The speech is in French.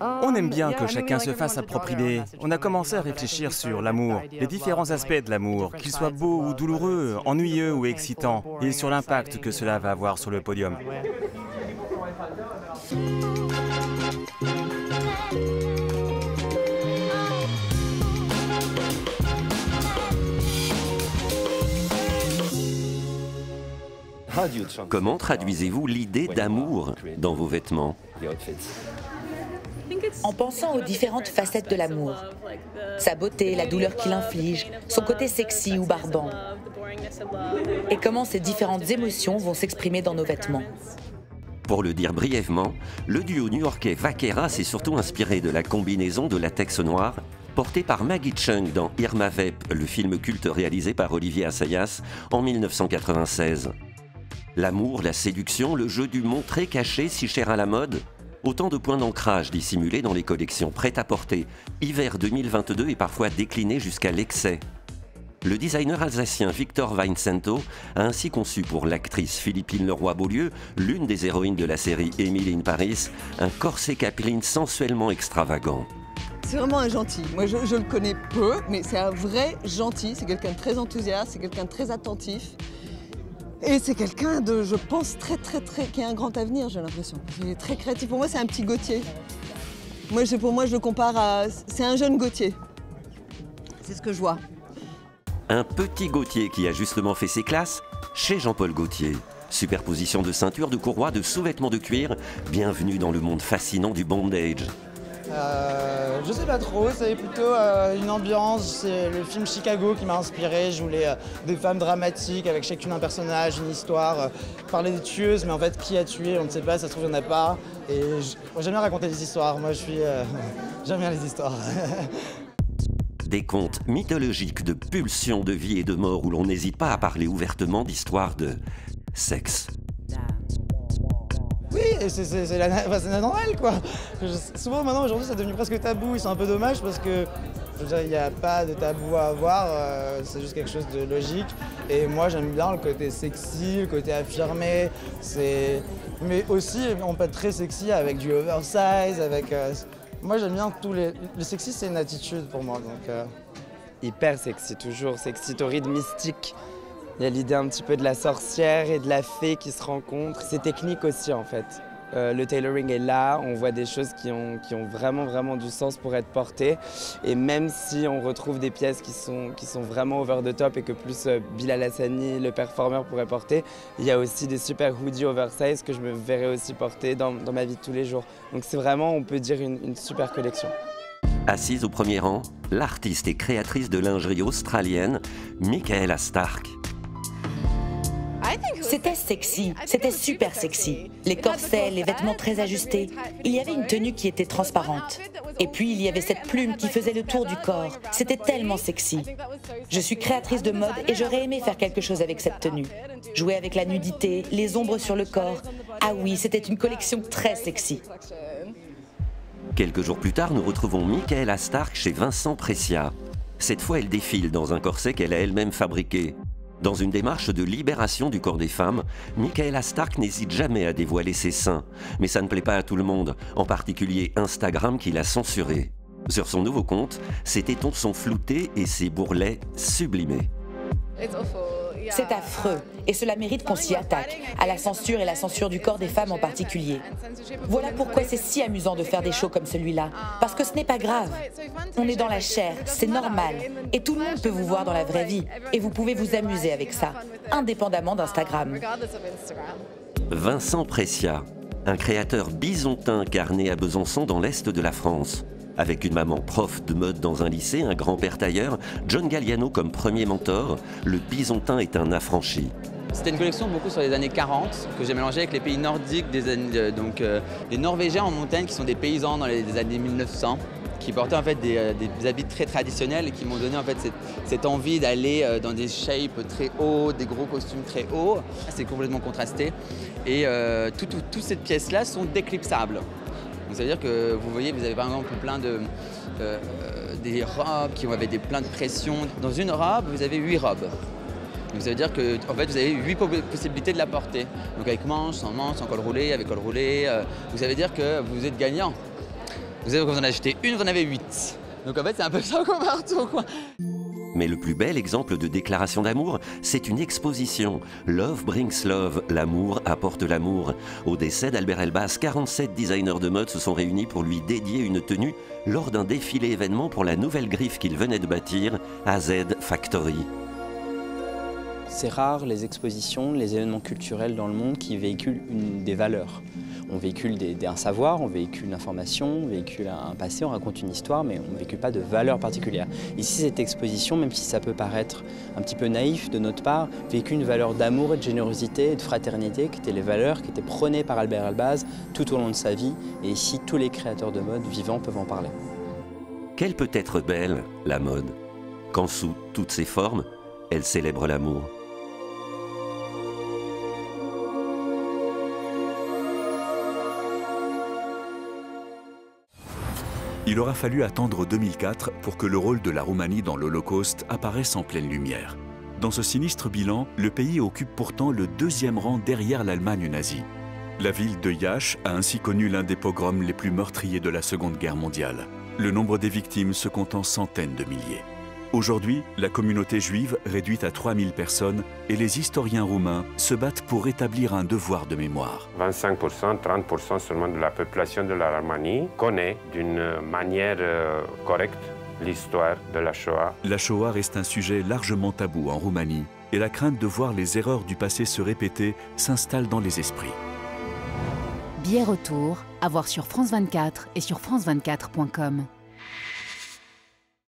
On aime bien que chacun se fasse sa propre idée. On a commencé à réfléchir sur l'amour, les différents aspects de l'amour, qu'il soit beau ou douloureux, ennuyeux ou excitant, et sur l'impact que cela va avoir sur le podium. Comment traduisez-vous l'idée d'amour dans vos vêtements? En pensant aux différentes facettes de l'amour. Sa beauté, la douleur qu'il inflige, son côté sexy ou barbant. Et comment ces différentes émotions vont s'exprimer dans nos vêtements. Pour le dire brièvement, le duo new-yorkais Vaquera s'est surtout inspiré de la combinaison de latex noir portée par Maggie Chung dans Irma Vep, le film culte réalisé par Olivier Assayas en 1996. L'amour, la séduction, le jeu du montré caché si cher à la mode Autant de points d'ancrage dissimulés dans les collections prêtes à porter, hiver 2022 et parfois déclinés jusqu'à l'excès. Le designer alsacien Victor Vincento a ainsi conçu pour l'actrice Philippine Leroy-Beaulieu, l'une des héroïnes de la série Emily in Paris, un corset capeline sensuellement extravagant. C'est vraiment un gentil. Moi, je, je le connais peu, mais c'est un vrai gentil. C'est quelqu'un de très enthousiaste, c'est quelqu'un de très attentif. Et c'est quelqu'un de, je pense, très, très, très, qui a un grand avenir, j'ai l'impression. Il est très créatif. Pour moi, c'est un petit Gauthier. Moi, pour moi, je le compare à. C'est un jeune Gauthier. C'est ce que je vois. Un petit Gauthier qui a justement fait ses classes chez Jean-Paul Gaultier. Superposition de ceinture, de courroies, de sous-vêtements de cuir. Bienvenue dans le monde fascinant du bondage. Euh, je sais pas trop, c'est plutôt euh, une ambiance. C'est le film Chicago qui m'a inspiré. Je voulais euh, des femmes dramatiques avec chacune un personnage, une histoire. parler des tueuses, mais en fait, qui a tué, on ne sait pas, ça se trouve, il n'y en a pas. Et j'aime bien raconter des histoires. Moi, je suis. j'aime bien les histoires. Des contes mythologiques de pulsions de vie et de mort où l'on n'hésite pas à parler ouvertement d'histoires de sexe. Oui, c'est la, normale quoi. Souvent maintenant aujourd'hui c'est devenu presque tabou c'est un peu dommage parce que il n'y a pas de tabou à avoir, euh, c'est juste quelque chose de logique. Et moi j'aime bien le côté sexy, le côté affirmé. Mais aussi on peut être très sexy avec du oversize, avec. euh, Moi j'aime bien tous les. Le sexy c'est une attitude pour moi euh, hyper sexy, toujours sexy, torride, mystique. Il y a l'idée un petit peu de la sorcière et de la fée qui se rencontrent. C'est technique aussi en fait. Euh, le tailoring est là, on voit des choses qui ont, vraiment vraiment du sens pour être portées. Et même si on retrouve des pièces qui sont, vraiment over the top et que plus euh, Bilal le performeur, pourrait porter, il y a aussi des super hoodies oversize que je me verrais aussi porter dans, ma vie de tous les jours. Donc c'est vraiment, on peut dire, une super collection. Assise au premier rang, l'artiste et créatrice de lingerie australienne, Michaela Stark. C'était sexy, c'était super sexy. Les corsets, les vêtements très ajustés. Il y avait une tenue qui était transparente. Et puis il y avait cette plume qui faisait le tour du corps. C'était tellement sexy. Je suis créatrice de mode et j'aurais aimé faire quelque chose avec cette tenue. Jouer avec la nudité, les ombres sur le corps. Ah oui, c'était une collection très sexy. Quelques jours plus tard, nous retrouvons Michaela Stark chez Vincent Precia. Cette fois, elle défile dans un corset qu'elle a elle-même fabriqué. Dans une démarche de libération du corps des femmes, Michaela Stark n'hésite jamais à dévoiler ses seins. Mais ça ne plaît pas à tout le monde, en particulier Instagram qui l'a censuré. Sur son nouveau compte, ses tétons sont floutés et ses bourrelets sublimés. C'est affreux et cela mérite qu'on s'y attaque, à la censure et la censure du corps des femmes en particulier. Voilà pourquoi c'est si amusant de faire des shows comme celui-là, parce que ce n'est pas grave. On est dans la chair, c'est normal, et tout le monde peut vous voir dans la vraie vie, et vous pouvez vous amuser avec ça, indépendamment d'Instagram. Vincent Precia, un créateur bisontin carné à Besançon dans l'est de la France. Avec une maman prof de mode dans un lycée, un grand-père tailleur, John Galliano comme premier mentor, le bisontin est un affranchi. C'était une collection beaucoup sur les années 40 que j'ai mélangé avec les pays nordiques, des euh, donc euh, les Norvégiens en montagne qui sont des paysans dans les, années 1900 qui portaient en fait des, euh, des habits très traditionnels et qui m'ont donné en fait cette, envie d'aller dans des shapes très hauts, des gros costumes très hauts. C'est complètement contrasté et tout- tout- toutes ces pièces-là sont déclipsables. Donc ça veut dire que vous voyez, vous avez par exemple plein de euh, des robes qui avec des plein de pression. Dans une robe, vous avez huit robes. Donc ça veut dire que en fait, vous avez huit po- possibilités de la porter. Donc avec manche, sans manche, sans col roulé, avec col roulé. euh, donc ça veut dire que vous êtes gagnant. Vous savez, quand vous en achetez une, vous en avez huit. Donc en fait, c'est un peu ça qu'on partout, quoi. Mais le plus bel exemple de déclaration d'amour, c'est une exposition. Love brings love, l'amour apporte l'amour. Au décès d'Albert Elbas, 47 designers de mode se sont réunis pour lui dédier une tenue lors d'un défilé événement pour la nouvelle griffe qu'il venait de bâtir, AZ Factory. C'est rare les expositions, les événements culturels dans le monde qui véhiculent des valeurs. On véhicule un savoir, on véhicule une information, on véhicule un passé, on raconte une histoire, mais on ne véhicule pas de valeurs particulières. Ici, cette exposition, même si ça peut paraître un petit peu naïf de notre part, véhicule une valeur d'amour et de générosité et de fraternité, qui étaient les valeurs qui étaient prônées par Albert Albaz tout au long de sa vie. Et ici, tous les créateurs de mode vivants peuvent en parler. Quelle peut être belle, la mode, quand sous toutes ses formes, elle célèbre l'amour? Il aura fallu attendre 2004 pour que le rôle de la Roumanie dans l'Holocauste apparaisse en pleine lumière. Dans ce sinistre bilan, le pays occupe pourtant le deuxième rang derrière l'Allemagne nazie. La ville de Yash a ainsi connu l'un des pogroms les plus meurtriers de la Seconde Guerre mondiale. Le nombre des victimes se compte en centaines de milliers. Aujourd'hui, la communauté juive, réduite à 3000 personnes, et les historiens roumains se battent pour rétablir un devoir de mémoire. 25%, 30% seulement de la population de la Roumanie connaît d'une manière euh, correcte l'histoire de la Shoah. La Shoah reste un sujet largement tabou en Roumanie, et la crainte de voir les erreurs du passé se répéter s'installe dans les esprits. Biais retour, à voir sur France 24 et sur France24.com.